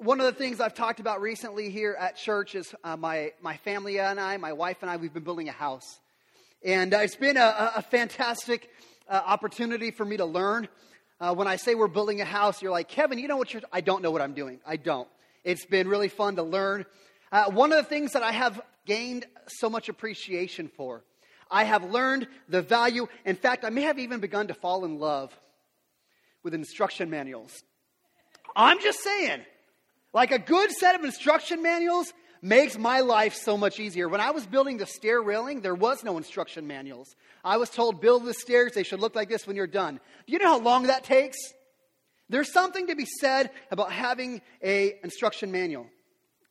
one of the things I've talked about recently here at church is uh, my, my family and I, my wife and I, we've been building a house. And uh, it's been a, a fantastic uh, opportunity for me to learn. Uh, when I say we're building a house, you're like, Kevin, you know what you're, I don't know what I'm doing. I don't. It's been really fun to learn. Uh, one of the things that I have gained so much appreciation for, I have learned the value. In fact, I may have even begun to fall in love with instruction manuals. I'm just saying. Like a good set of instruction manuals makes my life so much easier. When I was building the stair railing, there was no instruction manuals. I was told, build the stairs, they should look like this when you're done. Do you know how long that takes? There's something to be said about having a instruction manual.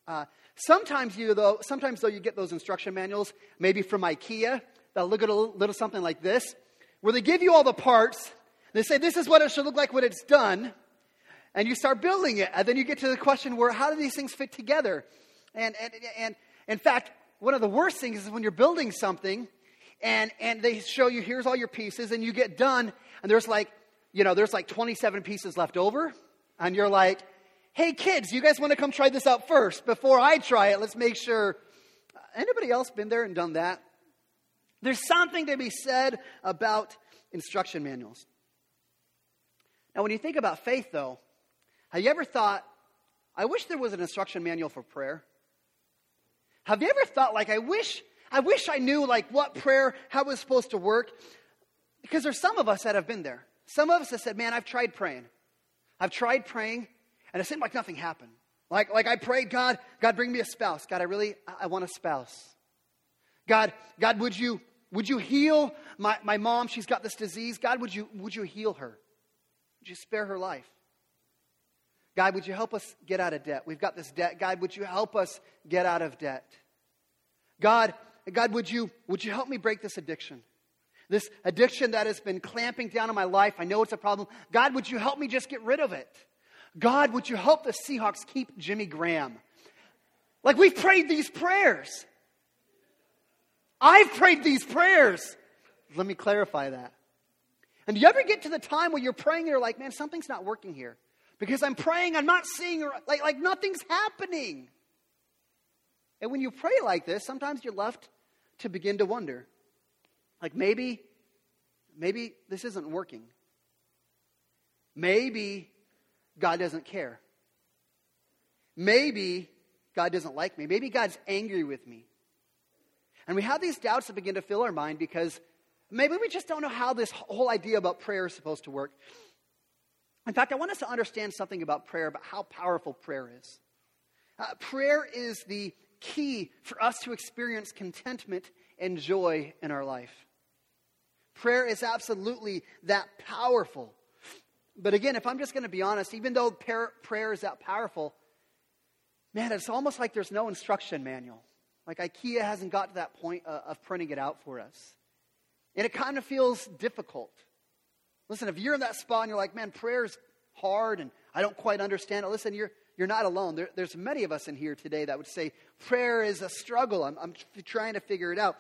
Uh, sometimes you though, sometimes though you get those instruction manuals, maybe from IKEA, that look at a little, little something like this, where they give you all the parts. They say this is what it should look like when it's done and you start building it. And then you get to the question where how do these things fit together? And, and, and in fact, one of the worst things is when you're building something and, and they show you here's all your pieces and you get done and there's like, you know, there's like 27 pieces left over. And you're like, hey kids, you guys want to come try this out first before I try it? Let's make sure. Anybody else been there and done that? There's something to be said about instruction manuals. Now, when you think about faith, though, have you ever thought, I wish there was an instruction manual for prayer? Have you ever thought, like, I wish, I wish I knew, like, what prayer, how it was supposed to work? Because there's some of us that have been there. Some of us have said, man, I've tried praying. I've tried praying, and it seemed like nothing happened. Like, like I prayed, God, God, bring me a spouse. God, I really, I want a spouse. God, God, would you, would you heal my, my mom? She's got this disease. God, would you, would you heal her? Would you spare her life? God, would you help us get out of debt? We've got this debt. God, would you help us get out of debt? God, God, would you, would you help me break this addiction? This addiction that has been clamping down on my life. I know it's a problem. God, would you help me just get rid of it? God, would you help the Seahawks keep Jimmy Graham? Like we've prayed these prayers. I've prayed these prayers. Let me clarify that. And do you ever get to the time where you're praying and you're like, man, something's not working here? Because I'm praying, I'm not seeing, like, like nothing's happening. And when you pray like this, sometimes you're left to begin to wonder. Like maybe, maybe this isn't working. Maybe God doesn't care. Maybe God doesn't like me. Maybe God's angry with me. And we have these doubts that begin to fill our mind because maybe we just don't know how this whole idea about prayer is supposed to work. In fact, I want us to understand something about prayer, about how powerful prayer is. Uh, prayer is the key for us to experience contentment and joy in our life. Prayer is absolutely that powerful. But again, if I'm just going to be honest, even though prayer, prayer is that powerful, man, it's almost like there's no instruction manual. Like IKEA hasn't got to that point uh, of printing it out for us. And it kind of feels difficult. Listen, if you're in that spot and you're like, man, prayer's hard and I don't quite understand it, listen, you're, you're not alone. There, there's many of us in here today that would say prayer is a struggle. I'm, I'm trying to figure it out.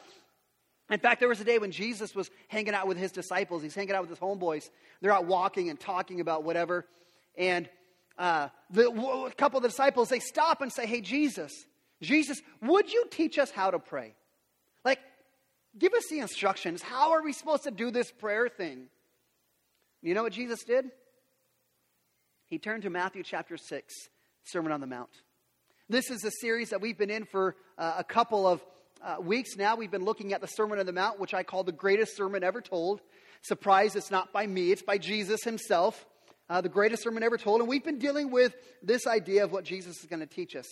In fact, there was a day when Jesus was hanging out with his disciples. He's hanging out with his homeboys. They're out walking and talking about whatever. And uh, the, a couple of the disciples, they stop and say, Hey, Jesus, Jesus, would you teach us how to pray? Like, give us the instructions. How are we supposed to do this prayer thing? You know what Jesus did? He turned to Matthew chapter 6, Sermon on the Mount. This is a series that we've been in for uh, a couple of uh, weeks now. We've been looking at the Sermon on the Mount, which I call the greatest sermon ever told. Surprise, it's not by me, it's by Jesus himself. Uh, the greatest sermon ever told. And we've been dealing with this idea of what Jesus is going to teach us.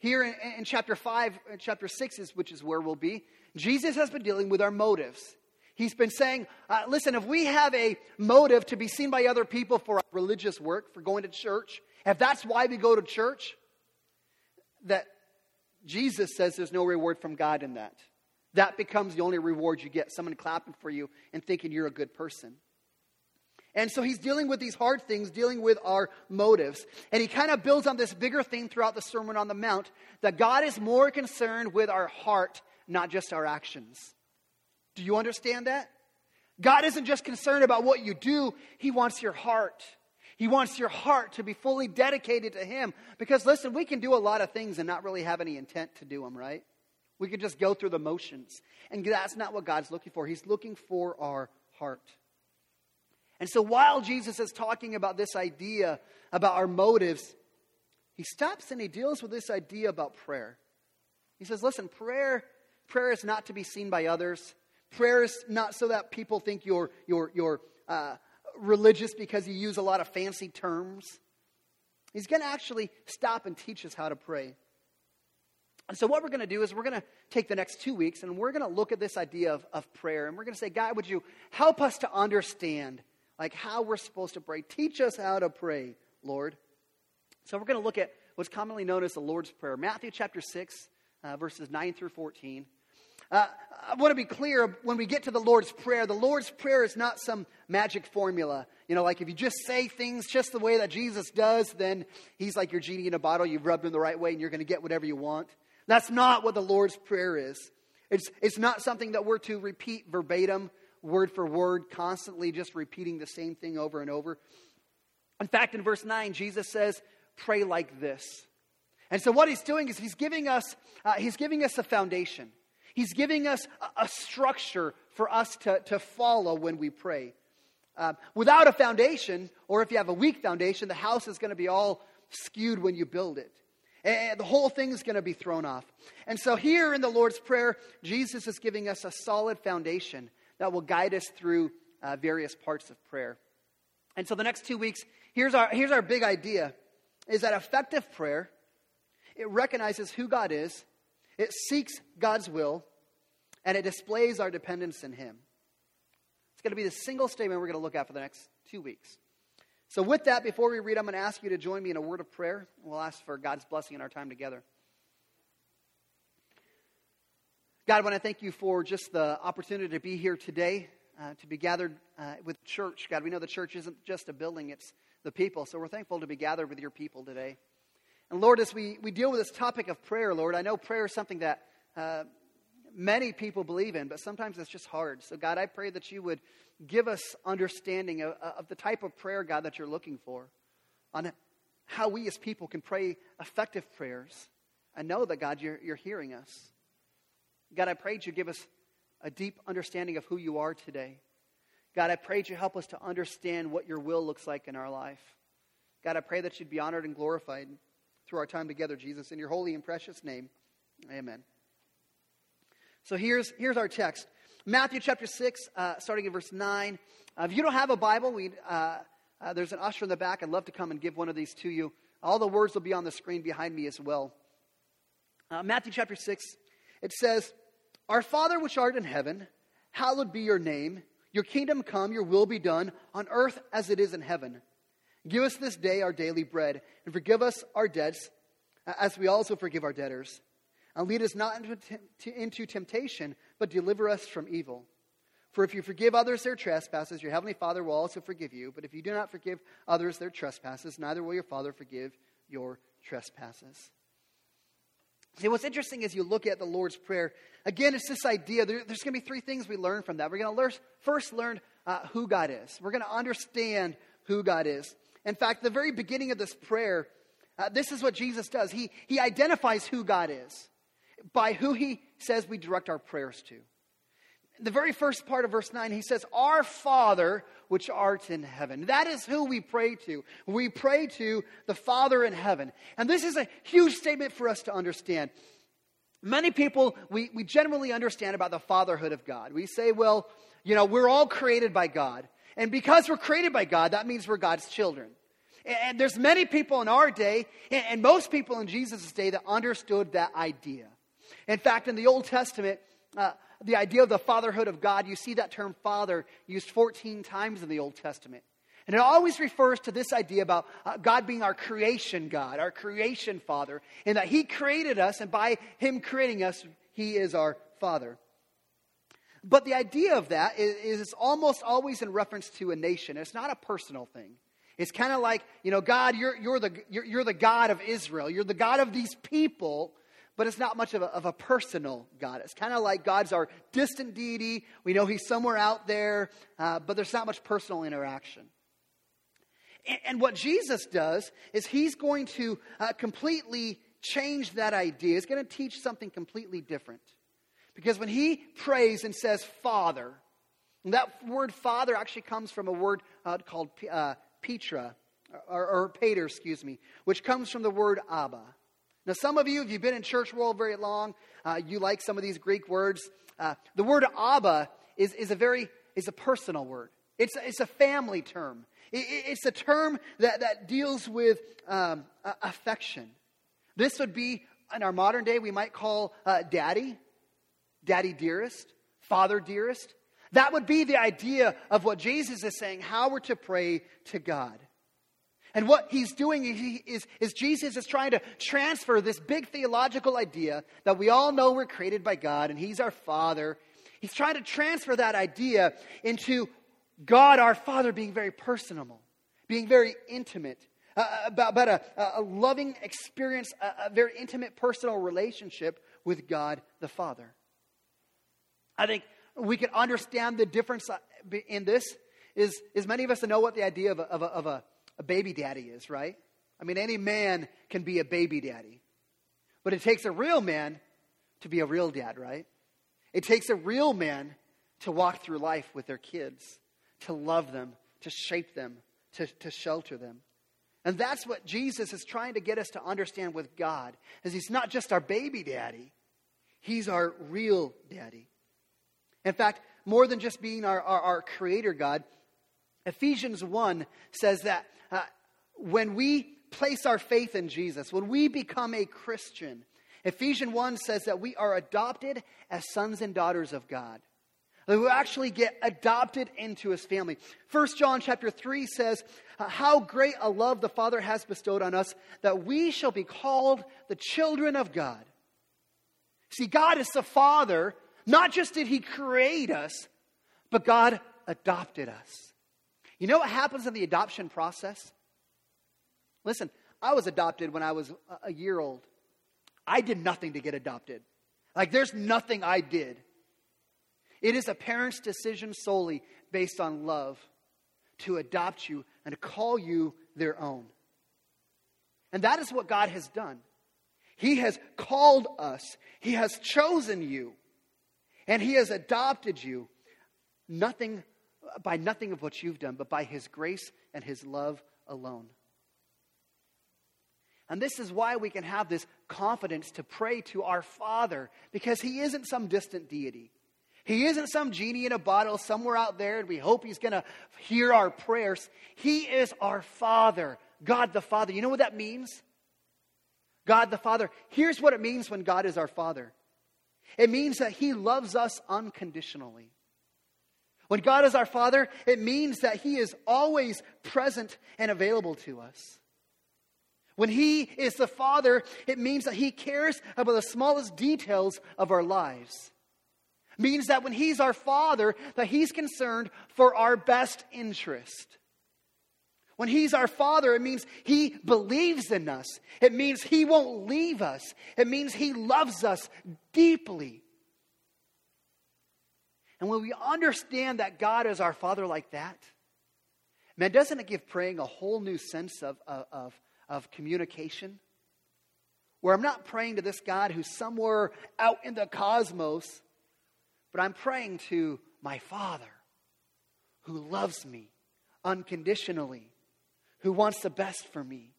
Here in, in chapter 5, chapter 6, is, which is where we'll be, Jesus has been dealing with our motives. He's been saying, uh, listen, if we have a motive to be seen by other people for our religious work, for going to church, if that's why we go to church, that Jesus says there's no reward from God in that. That becomes the only reward you get someone clapping for you and thinking you're a good person. And so he's dealing with these hard things, dealing with our motives. And he kind of builds on this bigger theme throughout the Sermon on the Mount that God is more concerned with our heart, not just our actions. Do you understand that? God isn't just concerned about what you do, He wants your heart. He wants your heart to be fully dedicated to Him. Because listen, we can do a lot of things and not really have any intent to do them, right? We can just go through the motions. And that's not what God's looking for. He's looking for our heart. And so while Jesus is talking about this idea about our motives, he stops and he deals with this idea about prayer. He says, listen, prayer, prayer is not to be seen by others. Prayer is not so that people think you're, you're, you're uh, religious because you use a lot of fancy terms. He's going to actually stop and teach us how to pray. And so, what we're going to do is we're going to take the next two weeks and we're going to look at this idea of, of prayer. And we're going to say, God, would you help us to understand like how we're supposed to pray? Teach us how to pray, Lord. So, we're going to look at what's commonly known as the Lord's Prayer. Matthew chapter 6, uh, verses 9 through 14. Uh, I want to be clear when we get to the Lord's Prayer, the Lord's Prayer is not some magic formula. You know, like if you just say things just the way that Jesus does, then he's like your genie in a bottle. You've rubbed him the right way and you're going to get whatever you want. That's not what the Lord's Prayer is. It's, it's not something that we're to repeat verbatim, word for word, constantly just repeating the same thing over and over. In fact, in verse 9, Jesus says, Pray like this. And so what he's doing is he's giving us, uh, he's giving us a foundation. He's giving us a, structure for us to, to follow when we pray. Uh, without a foundation, or if you have a weak foundation, the house is going to be all skewed when you build it. And the whole thing is going to be thrown off. And so, here in the Lord's Prayer, Jesus is giving us a solid foundation that will guide us through uh, various parts of prayer. And so, the next two weeks, here's our, here's our big idea is that effective prayer, it recognizes who God is, it seeks God's will, and it displays our dependence in Him. It's going to be the single statement we're going to look at for the next two weeks. So, with that, before we read, I'm going to ask you to join me in a word of prayer. We'll ask for God's blessing in our time together. God, I want to thank you for just the opportunity to be here today, uh, to be gathered uh, with church. God, we know the church isn't just a building, it's the people. So we're thankful to be gathered with your people today. And Lord, as we, we deal with this topic of prayer, Lord, I know prayer is something that uh, many people believe in, but sometimes it's just hard. So, God, I pray that you would give us understanding of, of the type of prayer, God, that you're looking for, on how we as people can pray effective prayers and know that, God, you're, you're hearing us. God, I pray that you give us a deep understanding of who you are today. God, I pray that you help us to understand what your will looks like in our life. God, I pray that you'd be honored and glorified through our time together, Jesus. In your holy and precious name, amen. So here's, here's our text Matthew chapter 6, uh, starting in verse 9. Uh, if you don't have a Bible, we, uh, uh, there's an usher in the back. I'd love to come and give one of these to you. All the words will be on the screen behind me as well. Uh, Matthew chapter 6, it says, Our Father which art in heaven, hallowed be your name. Your kingdom come, your will be done, on earth as it is in heaven. Give us this day our daily bread, and forgive us our debts, as we also forgive our debtors and lead us not into, temptation, but deliver us from evil. For if you forgive others their trespasses, your heavenly Father will also forgive you. But if you do not forgive others their trespasses, neither will your Father forgive your trespasses. See, what's interesting is you look at the Lord's Prayer. Again, it's this idea. There, there's going to be three things we learn from that. We're going to learn, first learn uh, who God is. We're going to understand who God is. In fact, the very beginning of this prayer, uh, this is what Jesus does. He, he identifies who God is by who he says we direct our prayers to. The very first part of verse 9, he says, Our Father which art in heaven. That is who we pray to. We pray to the Father in heaven. And this is a huge statement for us to understand. Many people, we, we generally understand about the fatherhood of God. We say, well, you know, we're all created by God. And because we're created by God, that means we're God's children. And there's many people in our day, and most people in Jesus' day, that understood that idea. In fact, in the Old Testament, uh, the idea of the fatherhood of God, you see that term father used 14 times in the Old Testament. And it always refers to this idea about uh, God being our creation God, our creation father, and that He created us, and by Him creating us, He is our father. But the idea of that is, is almost always in reference to a nation. It's not a personal thing. It's kind of like, you know, God, you're, you're, the, you're, you're the God of Israel. You're the God of these people but it's not much of a, of a personal God. It's kind of like God's our distant deity. We know He's somewhere out there, uh, but there's not much personal interaction. And what Jesus does is he's going to uh, completely change that idea. He's going to teach something completely different. Because when he prays and says, Father, that word father actually comes from a word uh, called uh, Petra, or, or Pater, excuse me, which comes from the word Abba. Now, some of you, if you've been in church world very long, uh, you like some of these Greek words. Uh, the word Abba is, is a very is a personal word. It's, it's a family term. It, it's a term that, that deals with um, affection. This would be, in our modern day, we might call uh, daddy, daddy dearest, father dearest. That would be the idea of what Jesus is saying, how we're to pray to God. And what he's doing is, is, Jesus is trying to transfer this big theological idea that we all know we're created by God and he's our Father. He's trying to transfer that idea into God, our Father, being very personal, being very intimate, uh, about, about a, a, loving experience, a, a very intimate personal relationship with God the Father. I think we can understand the difference uh, in this is, is many of us know what the idea of a, of a, of a, a baby daddy is, right? I mean, any man can be a baby daddy. But it takes a real man to be a real dad, right? It takes a real man to walk through life with their kids, to love them, to shape them, to, to shelter them. And that's what Jesus is trying to get us to understand with God, is he's not just our baby daddy, he's our real daddy. In fact, more than just being our, our, our creator God, Ephesians 1 says that uh, when we place our faith in Jesus, when we become a Christian, Ephesians 1 says that we are adopted as sons and daughters of God. That we actually get adopted into his family. 1 John chapter 3 says, uh, How great a love the Father has bestowed on us that we shall be called the children of God. See, God is the Father not just did He create us, but God adopted us. You know what happens in the adoption process? Listen, I was adopted when I was a year old. I did nothing to get adopted. Like, there's nothing I did. It is a parent's decision solely based on love to adopt you and to call you their own. And that is what God has done. He has called us, He has chosen you. And he has adopted you nothing by nothing of what you've done, but by his grace and his love alone. And this is why we can have this confidence to pray to our Father, because he isn't some distant deity. He isn't some genie in a bottle somewhere out there, and we hope he's going to hear our prayers. He is our Father, God the Father. You know what that means? God the Father. Here's what it means when God is our Father it means that He loves us unconditionally. When God is our Father, it means that He is always present and available to us. When He is the Father, it means that He cares about the smallest details of our lives. It means that when He's our Father, that He's concerned for our best interest. When He's our Father, it means He believes in us. It means He won't leave us. It means He loves us deeply. And when we understand that God is our Father like that, man, doesn't it give praying a whole new sense of, of, of communication? Where I'm not praying to this God who's somewhere out in the cosmos, but I'm praying to my Father who loves me unconditionally who wants the best for me.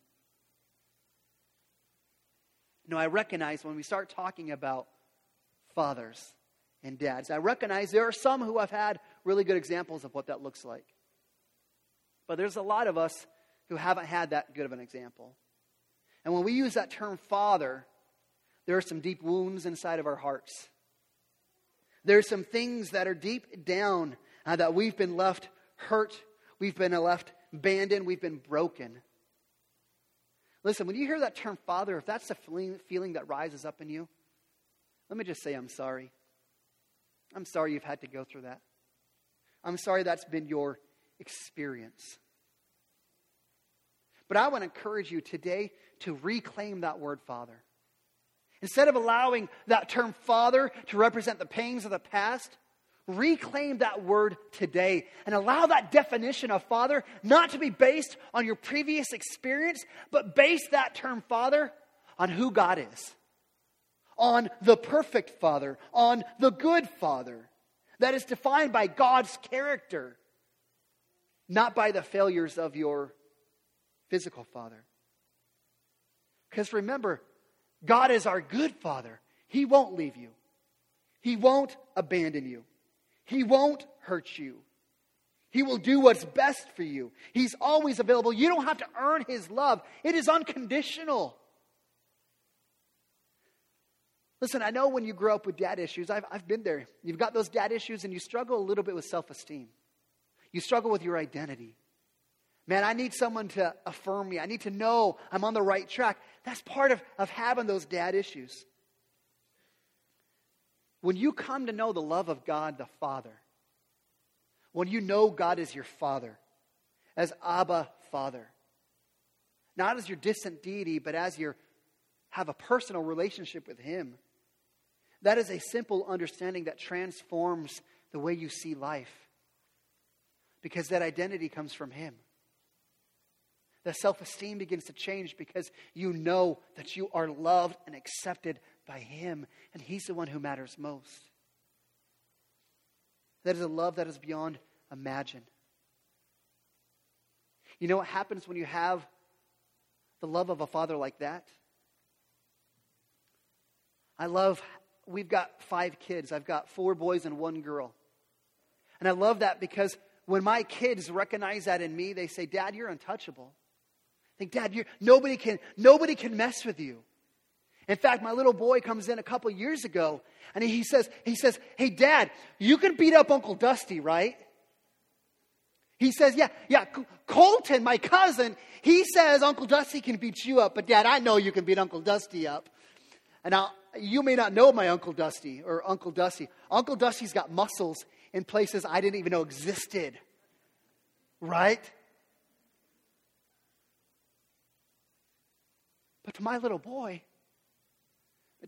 No, I recognize when we start talking about fathers and dads, I recognize there are some who have had really good examples of what that looks like. But there's a lot of us who haven't had that good of an example. And when we use that term father, there are some deep wounds inside of our hearts. There are some things that are deep down uh, that we've been left hurt, we've been left abandoned, we've been broken. Listen, when you hear that term father, if that's the feeling, feeling that rises up in you, let me just say I'm sorry. I'm sorry you've had to go through that. I'm sorry that's been your experience. But I want to encourage you today to reclaim that word father. Instead of allowing that term father to represent the pains of the past, reclaim that word today and allow that definition of father not to be based on your previous experience, but base that term father on who God is, on the perfect father, on the good father that is defined by God's character, not by the failures of your physical father. Because remember, God is our good father. He won't leave you, He won't abandon you, He won't hurt you. He will do what's best for you. He's always available. You don't have to earn His love, it is unconditional. Listen, I know when you grow up with dad issues, I've, I've been there. You've got those dad issues and you struggle a little bit with self esteem. You struggle with your identity. Man, I need someone to affirm me. I need to know I'm on the right track. That's part of, of having those dad issues. When you come to know the love of God the Father, when you know God is your Father, as Abba Father, not as your distant deity, but as you have a personal relationship with Him, that is a simple understanding that transforms the way you see life because that identity comes from Him. The self esteem begins to change because you know that you are loved and accepted by Him, and He's the one who matters most. That is a love that is beyond imagine. You know what happens when you have the love of a father like that? I love, we've got five kids. I've got four boys and one girl. And I love that because when my kids recognize that in me, they say, Dad, you're untouchable think, Dad, you're, nobody, can, nobody can mess with you. In fact, my little boy comes in a couple years ago and he says, he says, Hey, Dad, you can beat up Uncle Dusty, right? He says, Yeah, yeah, Colton, my cousin, he says Uncle Dusty can beat you up, but Dad, I know you can beat Uncle Dusty up. And now, you may not know my Uncle Dusty or Uncle Dusty. Uncle Dusty's got muscles in places I didn't even know existed, right? But to my little boy,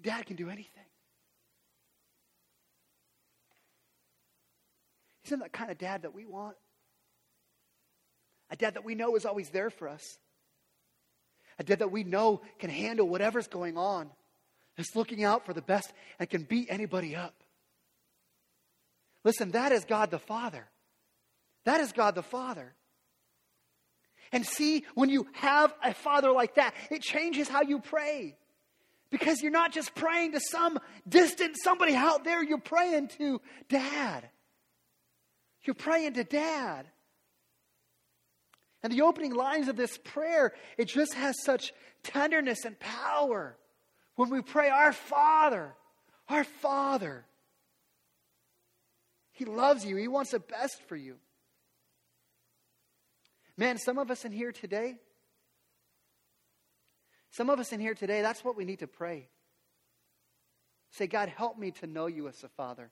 dad can do anything. Isn't that kind of dad that we want? A dad that we know is always there for us. A dad that we know can handle whatever's going on, is looking out for the best and can beat anybody up. Listen, that is God the Father. That is God the Father. And see, when you have a father like that, it changes how you pray. Because you're not just praying to some distant somebody out there, you're praying to dad. You're praying to dad. And the opening lines of this prayer, it just has such tenderness and power. When we pray, Our Father, our Father. He loves you, He wants the best for you. Man, some of us in here today, some of us in here today, that's what we need to pray. Say, God, help me to know you as a father.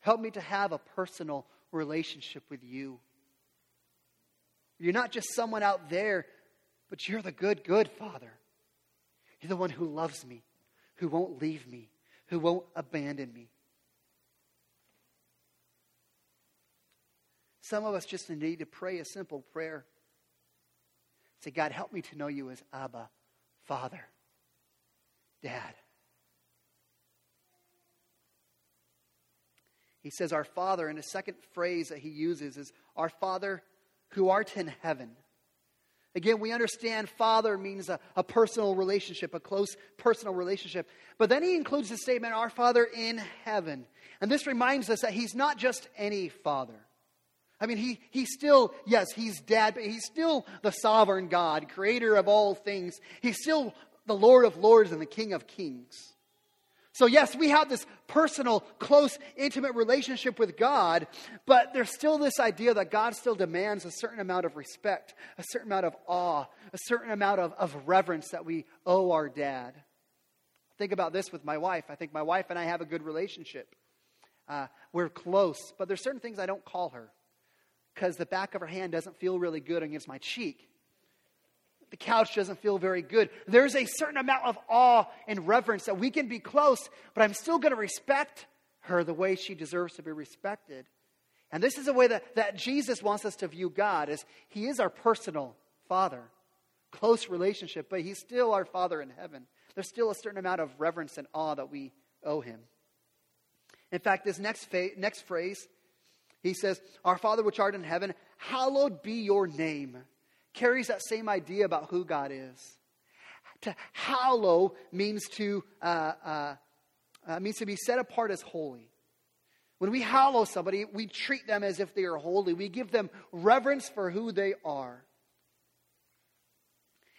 Help me to have a personal relationship with you. You're not just someone out there, but you're the good, good Father. You're the one who loves me, who won't leave me, who won't abandon me. Some of us just need to pray a simple prayer. Say, God, help me to know you as Abba, Father, Dad. He says, Our Father, and a second phrase that he uses is, Our Father who art in heaven. Again, we understand father means a, a, personal relationship, a close personal relationship. But then he includes the statement, Our Father in heaven. And this reminds us that he's not just any father. I mean, he, he's still, yes, he's dead, but he's still the sovereign God, creator of all things. He's still the Lord of lords and the King of kings. So, yes, we have this personal, close, intimate relationship with God, but there's still this idea that God still demands a certain amount of respect, a certain amount of awe, a certain amount of, of reverence that we owe our dad. Think about this with my wife. I think my wife and I have a good relationship. Uh, we're close, but there's certain things I don't call her because the back of her hand doesn't feel really good against my cheek. The couch doesn't feel very good. There's a certain amount of awe and reverence that we can be close, but I'm still going to respect her the way she deserves to be respected. And this is a way that, that Jesus wants us to view God as He is our personal Father, close relationship, but He's still our Father in heaven. There's still a certain amount of reverence and awe that we owe Him. In fact, this next, fa- next phrase, he says, Our Father which art in heaven, hallowed be your name, carries that same idea about who God is. To hallow means to, uh, uh, uh, means to be set apart as holy. When we hallow somebody, we treat them as if they are holy. We give them reverence for who they are.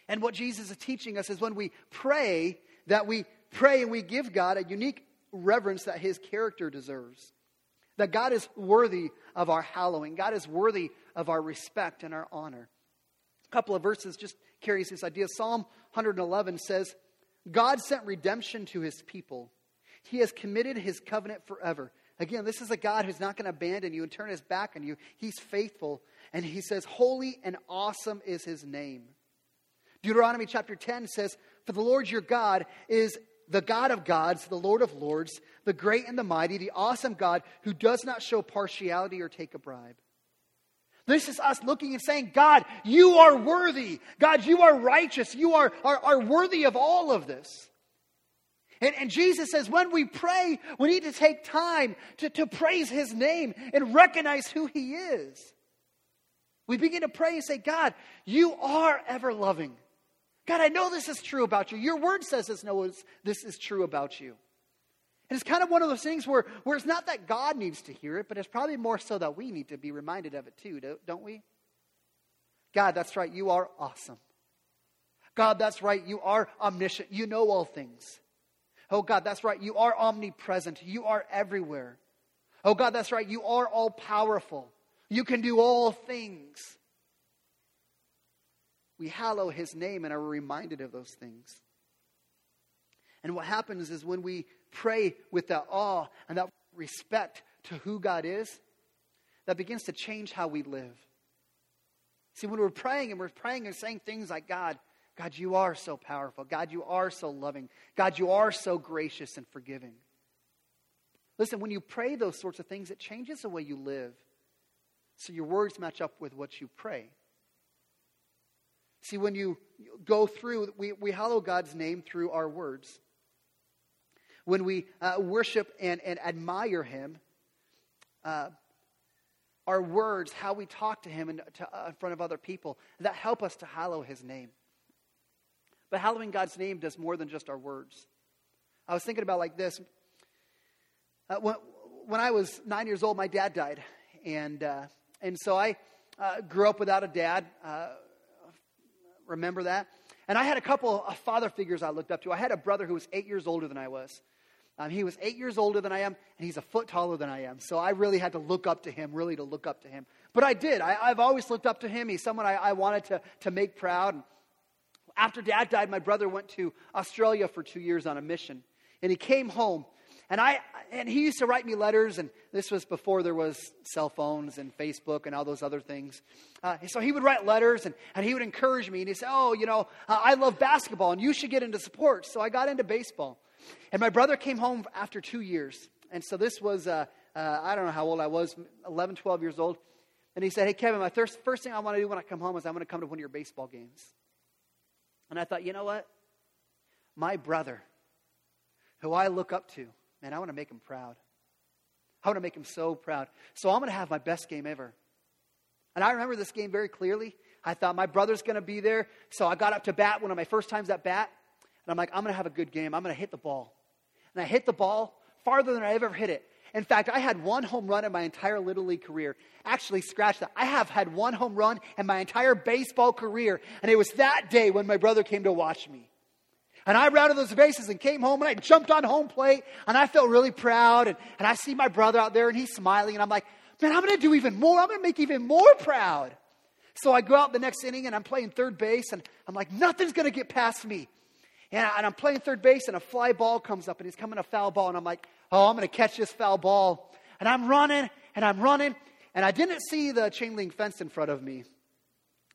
And what Jesus is teaching us is when we pray, that we pray and we give God a unique reverence that his character deserves. That God is worthy of our hallowing, God is worthy of our respect and our honor. A couple of verses just carries this idea. Psalm 111 says, God sent redemption to his people. He has committed his covenant forever. Again, this is a God who's not going to abandon you and turn his back on you. He's faithful. And he says, Holy and awesome is his name. Deuteronomy chapter 10 says, For the Lord your God is the God of gods, the Lord of lords, the great and the mighty, the awesome God who does not show partiality or take a bribe. This is us looking and saying, God, you are worthy. God, you are righteous. You are, are, are worthy of all of this. And, and, Jesus says when we pray, we need to take time to, to praise his name and recognize who he is. We begin to pray and say, God, you are ever loving. God, I know this is true about you. Your word says this, no, this is true about you. And it's kind of one of those things where, where it's not that God needs to hear it, but it's probably more so that we need to be reminded of it too, don't we? God, that's right, you are awesome. God, that's right, you are omniscient. You know all things. Oh, God, that's right. You are omnipresent. You are everywhere. Oh, God, that's right. You are all powerful. You can do all things. We hallow his name and are reminded of those things. And what happens is when we pray with that awe and that respect to who God is, that begins to change how we live. See, when we're praying and we're praying and saying things like, God, God, you are so powerful. God, you are so loving. God, you are so gracious and forgiving. Listen, when you pray those sorts of things, it changes the way you live. So your words match up with what you pray. See, when you go through, we, we hallow God's name through our words. When we uh, worship and, and admire Him, uh, our words, how we talk to Him in, to, uh, in front of other people, that help us to hallow His name. But hallowing God's name does more than just our words. I was thinking about like this. Uh, when, when I was nine years old, my dad died. And, uh, and so I uh, grew up without a dad. Remember that? And I had a couple of father figures I looked up to. I had a brother who was eight years older than I was. Um, he was eight years older than I am, and he's a foot taller than I am. So I really had to look up to him, really to look up to him. But I did. I, have always looked up to him. He's someone I, I wanted to, to make proud. And, after dad died, my brother went to Australia for two years on a mission. And he came home. And, I, and he used to write me letters, and this was before there was cell phones and Facebook and all those other things. Uh, so he would write letters, and, and he would encourage me. And he'd say, oh, you know, uh, I love basketball, and you should get into sports. So I got into baseball. And my brother came home after two years. And so this was, uh, uh I don't know how old I was, 11, 12 years old. And he said, hey, Kevin, my first, first thing I want to do when I come home is I'm going to come to one of your baseball games. And I thought, you know what? My brother, who I look up to, man, I want to make him proud. I want to make him so proud. So I'm going to have my best game ever. And I remember this game very clearly. I thought my brother's going to be there. So I got up to bat, one of my first times at bat. And I'm like, I'm going to have a good game. I'm going to hit the ball. And I hit the ball farther than I ever hit it. In fact, I had one home run in my entire Little League career. Actually, scratch that. I have had one home run in my entire baseball career. And it was that day when my brother came to watch me. And I rounded those bases and came home and I jumped on home plate and I felt really proud. And, and I see my brother out there and he's smiling and I'm like, man, I'm going to do even more. I'm going to make even more proud. So I go out the next inning and I'm playing third base and I'm like, nothing's going to get past me. And, I, and I'm playing third base and a fly ball comes up and he's coming a foul ball and I'm like, oh, I'm going to catch this foul ball. And I'm running and I'm running, and I didn't see the chain link fence in front of me.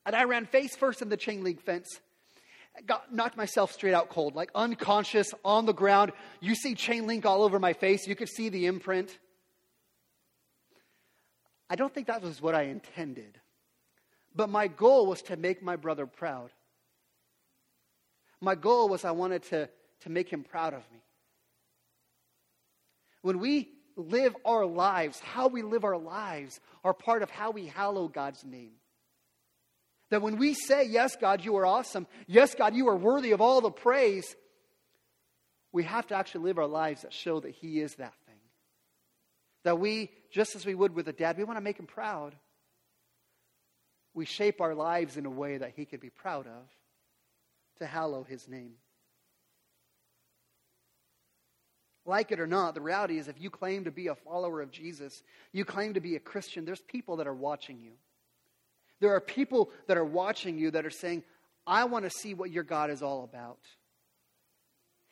And I ran face first in the chain link fence. Got, knocked myself straight out cold, like unconscious on the ground. You see chain link all over my face. You could see the imprint. I don't think that was what I intended. But my goal was to make my brother proud. My goal was I wanted to, to make him proud of me. When we live our lives, how we live our lives, are part of how we hallow God's name. That when we say, Yes, God, you are awesome, yes, God, you are worthy of all the praise, we have to actually live our lives that show that He is that thing. That we, just as we would with a dad, we want to make him proud. We shape our lives in a way that He could be proud of to hallow His name. Like it or not, the reality is if you claim to be a follower of Jesus, you claim to be a Christian, there's people that are watching you. There are people that are watching you that are saying, I want to see what your God is all about.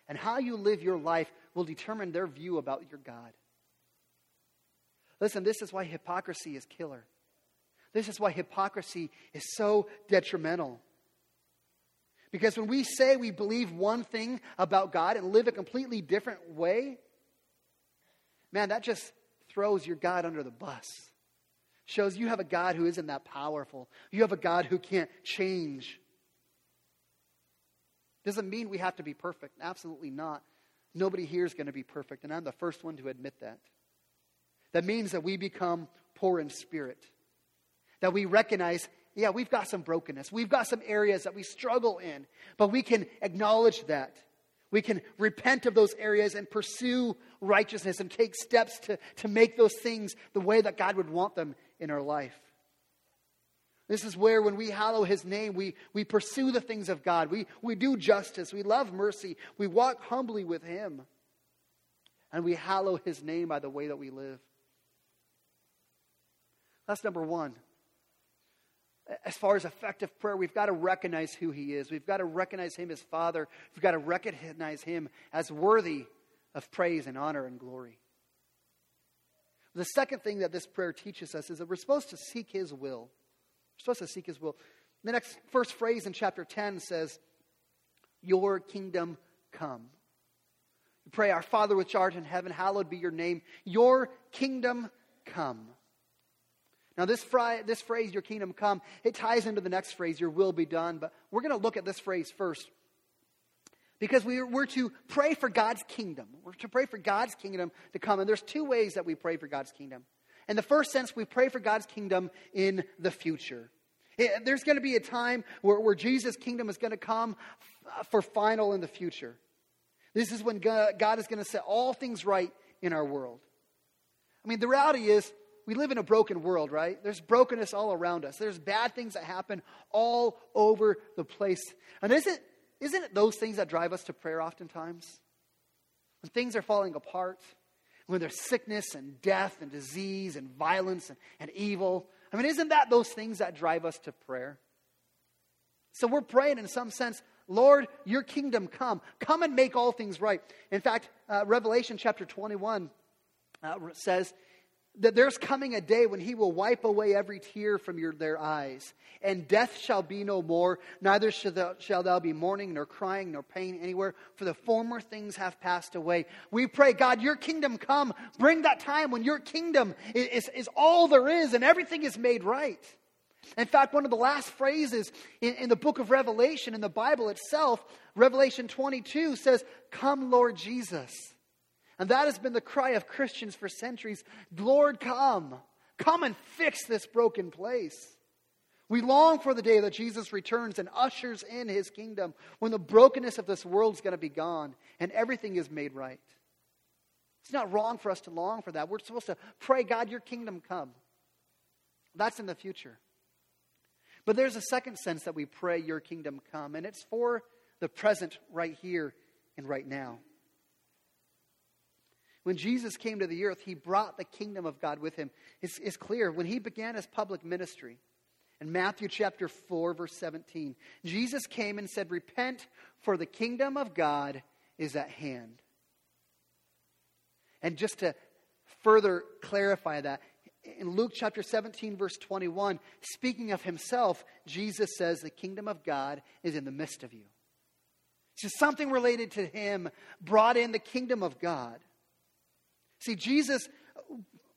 And how you live your life will determine their view about your God. Listen, this is why hypocrisy is killer. This is why hypocrisy is so detrimental. Because when we say we believe one thing about God and live a completely different way, man, that just throws your God under the bus. Shows you have a God who isn't that powerful. You have a God who can't change. Doesn't mean we have to be perfect. Absolutely not. Nobody here is going to be perfect, and I'm the first one to admit that. That means that we become poor in spirit. That we recognize yeah, we've got some brokenness. We've got some areas that we struggle in, but we can acknowledge that. We can repent of those areas and pursue righteousness and take steps to, to make those things the way that God would want them in our life. This is where, when we hallow His name, we, we pursue the things of God. We, we do justice. We love mercy. We walk humbly with Him. And we hallow His name by the way that we live. That's number one as far as effective prayer, we've got to recognize who He is. We've got to recognize Him as Father. We've got to recognize Him as worthy of praise and honor and glory. The second thing that this prayer teaches us is that we're supposed to seek His will. We're supposed to seek His will. The next first phrase in chapter 10 says, Your kingdom come. We pray, Our Father which art in heaven, hallowed be your name. Your kingdom come. Now, this, this phrase, your kingdom come, it ties into the next phrase, your will be done. But we're going to look at this phrase first. Because we, we're to pray for God's kingdom. We're to pray for God's kingdom to come. And there's two ways that we pray for God's kingdom. In the first sense, we pray for God's kingdom in the future. It, there's going to be a time where, where Jesus' kingdom is going to come f- for final in the future. This is when God, God is going to set all things right in our world. I mean, the reality is, we live in a broken world, right? There's brokenness all around us. There's bad things that happen all over the place. And isn't, isn't it those things that drive us to prayer oftentimes? When things are falling apart, when there's sickness and death and disease and violence and, and evil. I mean, isn't that those things that drive us to prayer? So we're praying in some sense, Lord, your kingdom come. Come and make all things right. In fact, uh, Revelation chapter 21 uh, says, that there's coming a day when he will wipe away every tear from your, their eyes, and death shall be no more, neither shall thou, shall thou be mourning, nor crying, nor pain anywhere, for the former things have passed away. We pray, God, your kingdom come. Bring that time when your kingdom is, is, is all there is and everything is made right. In fact, one of the last phrases in, in the book of Revelation, in the Bible itself, Revelation 22 says, Come, Lord Jesus. And that has been the cry of Christians for centuries Lord, come. Come and fix this broken place. We long for the day that Jesus returns and ushers in his kingdom when the brokenness of this world is going to be gone and everything is made right. It's not wrong for us to long for that. We're supposed to pray, God, your kingdom come. That's in the future. But there's a second sense that we pray, your kingdom come, and it's for the present right here and right now. When Jesus came to the earth, he brought the kingdom of God with him. It's, it's clear. When he began his public ministry, in Matthew chapter 4, verse 17, Jesus came and said, Repent, for the kingdom of God is at hand. And just to further clarify that, in Luke chapter 17, verse 21, speaking of himself, Jesus says, The kingdom of God is in the midst of you. So something related to him brought in the kingdom of God. See, Jesus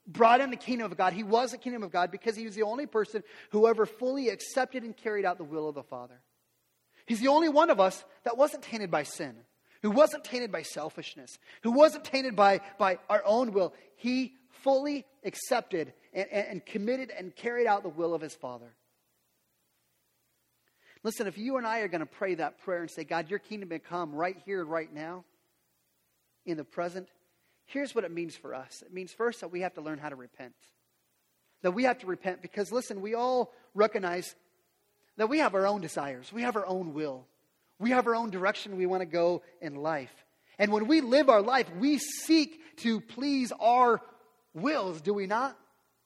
brought in the kingdom of God. He was the kingdom of God because he was the only person who ever fully accepted and carried out the will of the Father. He's the only one of us that wasn't tainted by sin, who wasn't tainted by selfishness, who wasn't tainted by, by our own will. He fully accepted and, and, and committed and carried out the will of his Father. Listen, if you and I are going to pray that prayer and say, God, your kingdom may come right here, right now, in the present, here's what it means for us. It means first that we have to learn how to repent. That we have to repent because, listen, we all recognize that we have our own desires, we have our own will, we have our own direction we want to go in life. And when we live our life, we seek to please our wills, do we not?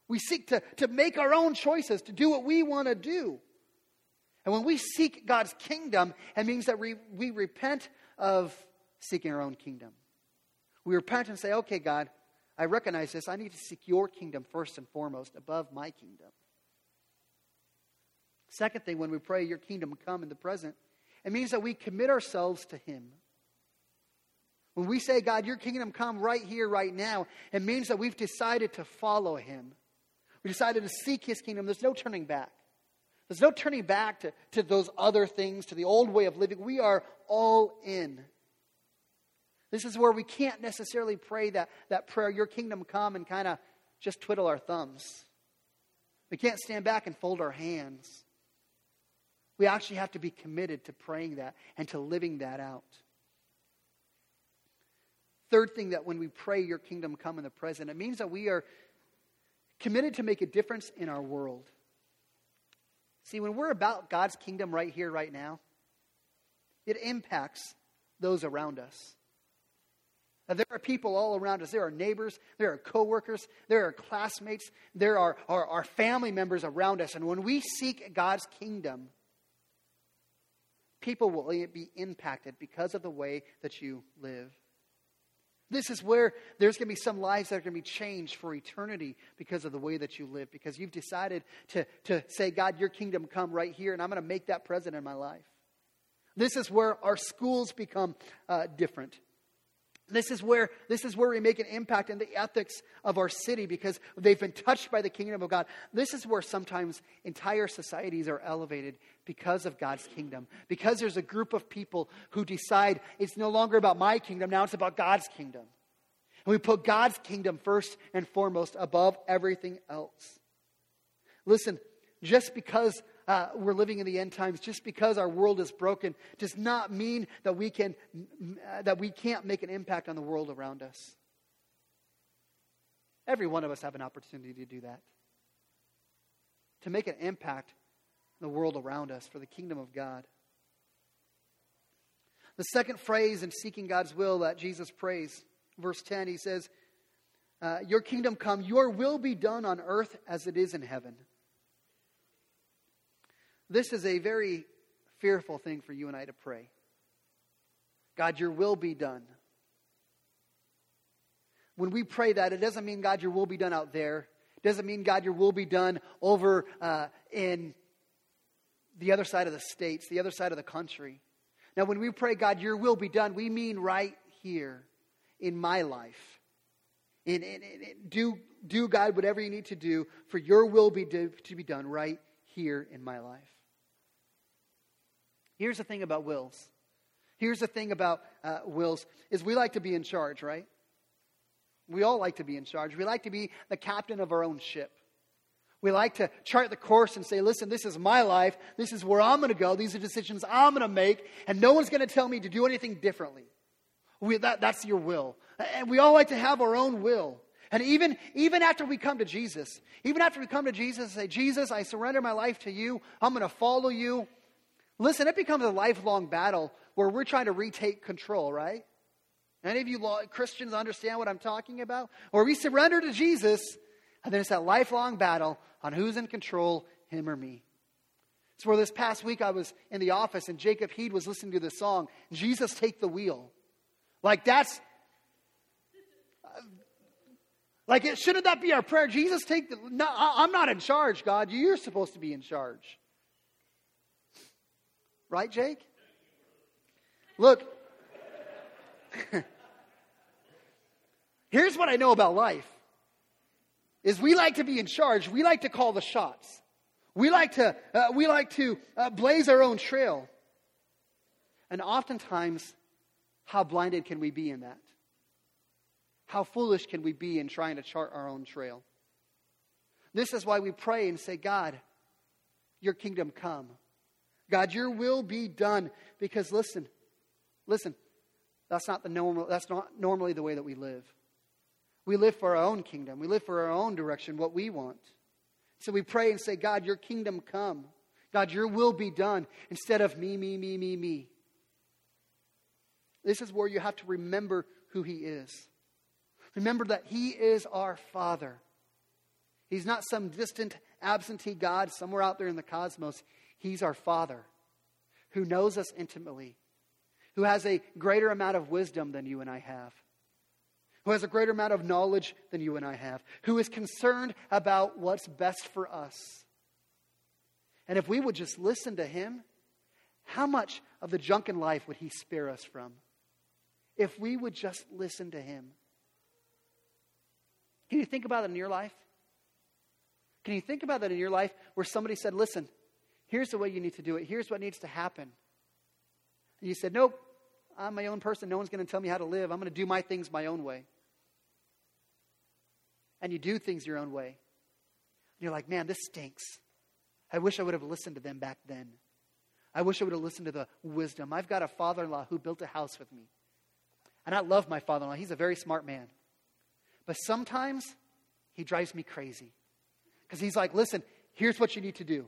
We seek to, to make our own choices, to do what we want to do. And when we seek God's kingdom, it means that we, we repent of seeking our own kingdom. We repent and say, okay, God, I recognize this. I need to seek your kingdom first and foremost above my kingdom. Second thing, when we pray, Your kingdom come in the present, it means that we commit ourselves to Him. When we say, God, your kingdom come right here, right now, it means that we've decided to follow Him. We decided to seek His kingdom. There's no turning back. There's no turning back to, to those other things, to the old way of living. We are all in. This is where we can't necessarily pray that, that prayer, Your kingdom come, and kind of just twiddle our thumbs. We can't stand back and fold our hands. We actually have to be committed to praying that and to living that out. Third thing that when we pray, Your kingdom come in the present, it means that we are committed to make a difference in our world. See, when we're about God's kingdom right here, right now, it impacts those around us. There are people all around us. There are neighbors, there are coworkers, there are classmates, there are our, our family members around us. And when we seek God's kingdom, people will be impacted because of the way that you live. This is where there's going to be some lives that are going to be changed for eternity because of the way that you live, because you've decided to, to say, God, your kingdom come right here, and I'm going to make that present in my life. This is where our schools become uh, different. This is where this is where we make an impact in the ethics of our city because they've been touched by the kingdom of God. This is where sometimes entire societies are elevated because of God's kingdom. Because there's a group of people who decide it's no longer about my kingdom, now it's about God's kingdom. And we put God's kingdom first and foremost above everything else. Listen, just because uh, we're living in the end times, just because our world is broken, does not mean that we, can, uh, that we can't make an impact on the world around us. Every one of us have an opportunity to do that. To make an impact the world around us for the kingdom of God. The second phrase in seeking God's will that Jesus prays, verse 10, he says, uh, Your kingdom come, your will be done on earth as it is in heaven. This is a very fearful thing for you and I to pray. God, your will be done. When we pray that, it doesn't mean, God, your will be done out there. It doesn't mean, God, your will be done over uh, in the other side of the states, the other side of the country. Now, when we pray, God, your will be done, we mean right here in my life. In, in, in, do, do, God, whatever you need to do for your will be do, to be done right here in my life. Here's the thing about wills. Here's the thing about uh, wills is we like to be in charge, right? We all like to be in charge. We like to be the captain of our own ship. We like to chart the course and say, listen, this is my life. This is where I'm going to go. These are decisions I'm going to make. And no one's going to tell me to do anything differently. We, that, that's your will. And we all like to have our own will. And even, even after we come to Jesus, even after we come to Jesus and say, Jesus, I surrender my life to you. I'm going to follow you. Listen, it becomes a lifelong battle where we're trying to retake control, right? Any of you Christians understand what I'm talking about? Or we surrender to Jesus, and then it's that lifelong battle on who's in control, him or me. So, for this past week, I was in the office, and Jacob Heed was listening to the song, Jesus Take the Wheel. Like, that's. Like, it, shouldn't that be our prayer? Jesus, take the. No, I'm not in charge, God. You're supposed to be in charge. Right, Jake? Look, here's what I know about life is we like to be in charge. We like to call the shots. We like to, uh, we like to uh, blaze our own trail. And oftentimes, how blinded can we be in that? How foolish can we be in trying to chart our own trail? This is why we pray and say, God, your kingdom come. God, your will be done. Because listen, listen, that's not the normal, that's not normally the way that we live. We live for our own kingdom. We live for our own direction, what we want. So we pray and say, God, your kingdom come. God, your will be done instead of me, me, me, me, me. This is where you have to remember who he is. Remember that he is our Father. He's not some distant, absentee God somewhere out there in the cosmos. He's our Father who knows us intimately, who has a greater amount of wisdom than you and I have, who has a greater amount of knowledge than you and I have, who is concerned about what's best for us. And if we would just listen to him, how much of the junk in life would he spare us from? If we would just listen to him. Can you think about it in your life? Can you think about that in your life where somebody said, Listen, here's the way you need to do it, here's what needs to happen? And you said, Nope, I'm my own person. No one's going to tell me how to live. I'm going to do my things my own way. And you do things your own way. And you're like, Man, this stinks. I wish I would have listened to them back then. I wish I would have listened to the wisdom. I've got a father in law who built a house with me. And I love my father in law. He's a very smart man. But sometimes he drives me crazy. Because he's like, listen, here's what you need to do.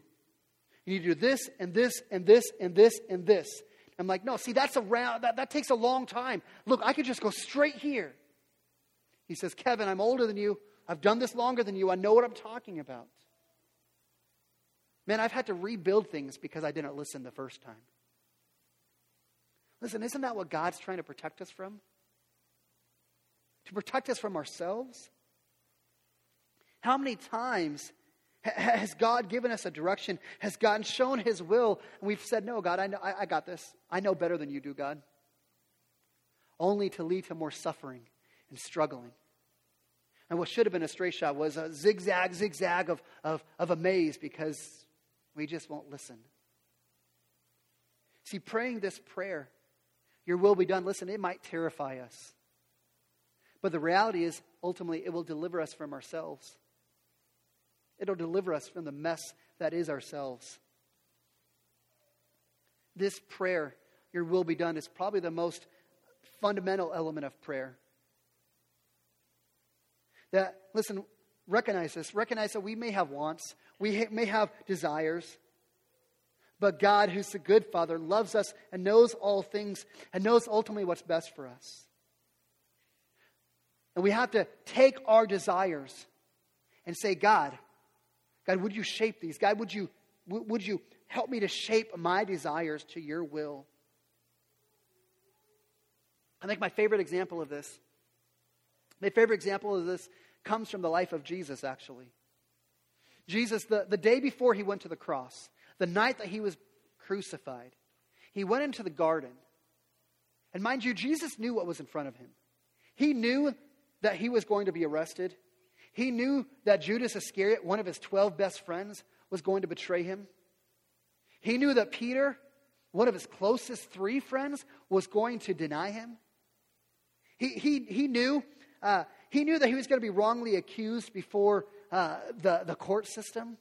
You need to do this and this and this and this and this. I'm like, no, see, that's a round, that, that takes a long time. Look, I could just go straight here. He says, Kevin, I'm older than you. I've done this longer than you. I know what I'm talking about. Man, I've had to rebuild things because I didn't listen the first time. Listen, isn't that what God's trying to protect us from? To protect us from ourselves? How many times has God given us a direction? Has God shown His will? And we've said, No, God, I, know, I, I got this. I know better than you do, God. Only to lead to more suffering and struggling. And what should have been a straight shot was a zigzag, zigzag of, of, of a maze because we just won't listen. See, praying this prayer, your will be done, listen, it might terrify us. But the reality is, ultimately, it will deliver us from ourselves. It'll deliver us from the mess that is ourselves. This prayer, your will be done, is probably the most fundamental element of prayer. That, listen, recognize this. Recognize that we may have wants, we may have desires. But God, who's the good Father, loves us and knows all things and knows ultimately what's best for us. And we have to take our desires and say, God, God, would you shape these? God, would you, would you help me to shape my desires to your will? I think my favorite example of this, my favorite example of this comes from the life of Jesus, actually. Jesus, the, the day before he went to the cross, the night that he was crucified, he went into the garden. And mind you, Jesus knew what was in front of him. He knew that he was going to be arrested. He knew that Judas Iscariot, one of his 12 best friends, was going to betray him. He knew that Peter, one of his closest three friends, was going to deny him. He, he, he, knew, uh, he knew that he was going to be wrongly accused before uh, the, the court system.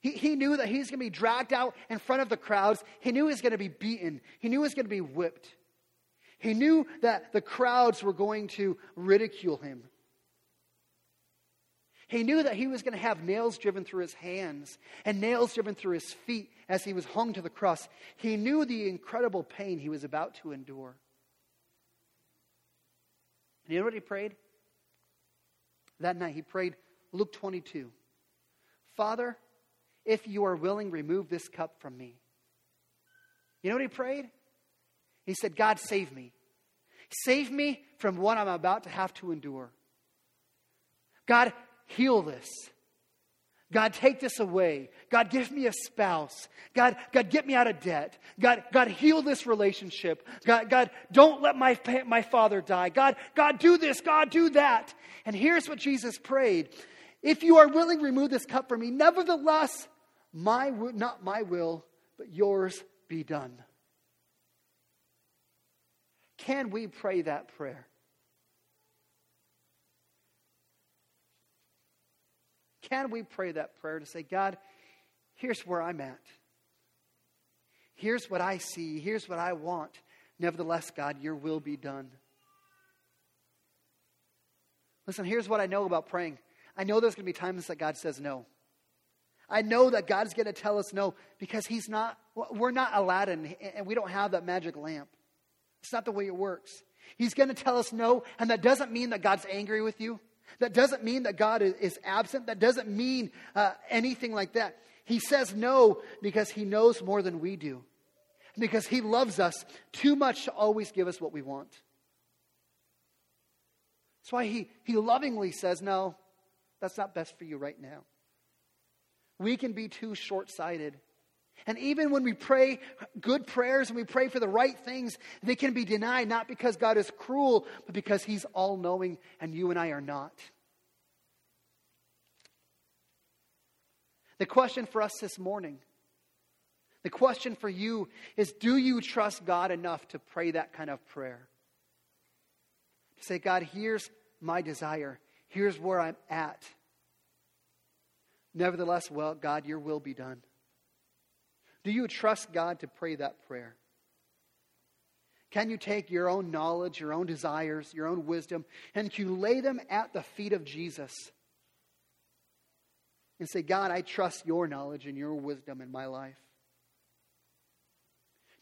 He, he knew that he was going to be dragged out in front of the crowds. He knew he was going to be beaten. He knew he was going to be whipped. He knew that the crowds were going to ridicule him. He knew that he was going to have nails driven through his hands and nails driven through his feet as he was hung to the cross. He knew the incredible pain he was about to endure. And you know what he prayed? That night he prayed Luke 22 Father, if you are willing, remove this cup from me. You know what he prayed? He said, God, save me. Save me from what I'm about to have to endure. God, heal this. God, take this away. God, give me a spouse. God, God, get me out of debt. God, God, heal this relationship. God, God, don't let my, my father die. God, God, do this. God, do that. And here's what Jesus prayed. If you are willing, remove this cup from me. Nevertheless, my, not my will, but yours be done. Can we pray that prayer? Can we pray that prayer to say, God, here's where I'm at. Here's what I see. Here's what I want. Nevertheless, God, your will be done. Listen, here's what I know about praying. I know there's going to be times that God says no. I know that God's going to tell us no because He's not, we're not Aladdin and we don't have that magic lamp. It's not the way it works. He's going to tell us no, and that doesn't mean that God's angry with you. That doesn't mean that God is, absent. That doesn't mean uh, anything like that. He says no because he knows more than we do, because he loves us too much to always give us what we want. That's why he, he lovingly says, No, that's not best for you right now. We can be too short sighted. And even when we pray good prayers and we pray for the right things, they can be denied not because God is cruel, but because He's all knowing and you and I are not. The question for us this morning, the question for you is do you trust God enough to pray that kind of prayer? To say, God, here's my desire, here's where I'm at. Nevertheless, well, God, your will be done. Do you trust God to pray that prayer? Can you take your own knowledge, your own desires, your own wisdom, and you lay them at the feet of Jesus? And say, God, I trust your knowledge and your wisdom in my life.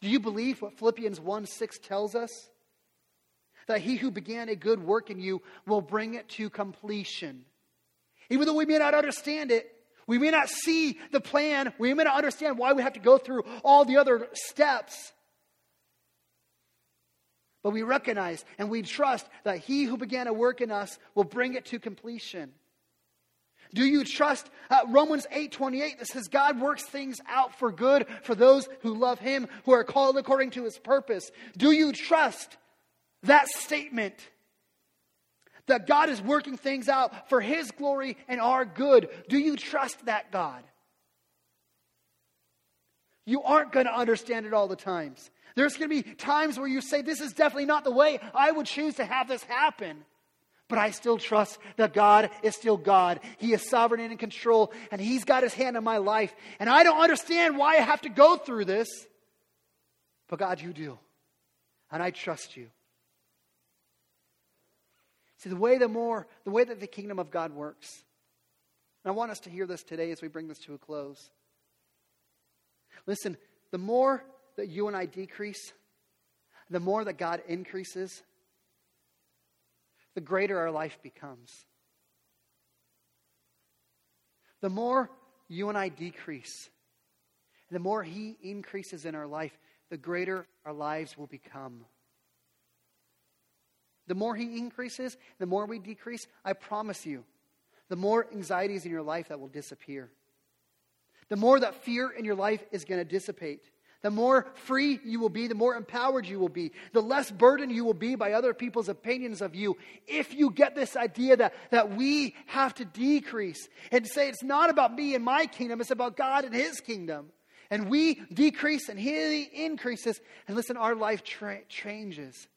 Do you believe what Philippians 1 6 tells us? That he who began a good work in you will bring it to completion. Even though we may not understand it, we may not see the plan. We may not understand why we have to go through all the other steps. But we recognize and we trust that he who began a work in us will bring it to completion. Do you trust uh, Romans 8:28 that says God works things out for good for those who love him who are called according to his purpose? Do you trust that statement? That God is working things out for His glory and our good. Do you trust that God? You aren't going to understand it all the times. There's going to be times where you say, This is definitely not the way I would choose to have this happen. But I still trust that God is still God. He is sovereign and in control, and He's got His hand on my life. And I don't understand why I have to go through this. But God, you do. And I trust you. See, the way the more, the way that the kingdom of God works, and I want us to hear this today as we bring this to a close. Listen, the more that you and I decrease, the more that God increases, the greater our life becomes. The more you and I decrease, the more He increases in our life, the greater our lives will become. The more He increases, the more we decrease, I promise you, the more anxieties in your life that will disappear. The more that fear in your life is going to dissipate. The more free you will be, the more empowered you will be, the less burdened you will be by other people's opinions of you. If you get this idea that, that we have to decrease and say it's not about me and my kingdom, it's about God and His kingdom. And we decrease and He increases. And listen, our life tra- changes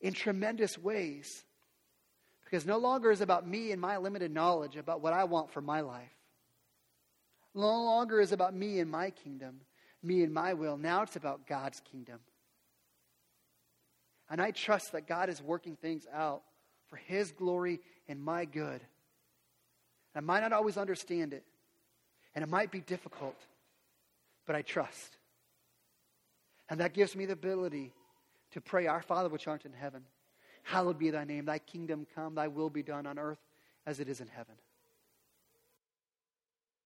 in tremendous ways. Because no longer is about me and my limited knowledge about what I want for my life. No longer is about me and my kingdom, me and my will. Now it's about God's kingdom. And I trust that God is working things out for His glory and my good. I might not always understand it, and it might be difficult, but I trust. And that gives me the ability to pray, Our Father which art in heaven, hallowed be thy name, thy kingdom come, thy will be done on earth as it is in heaven.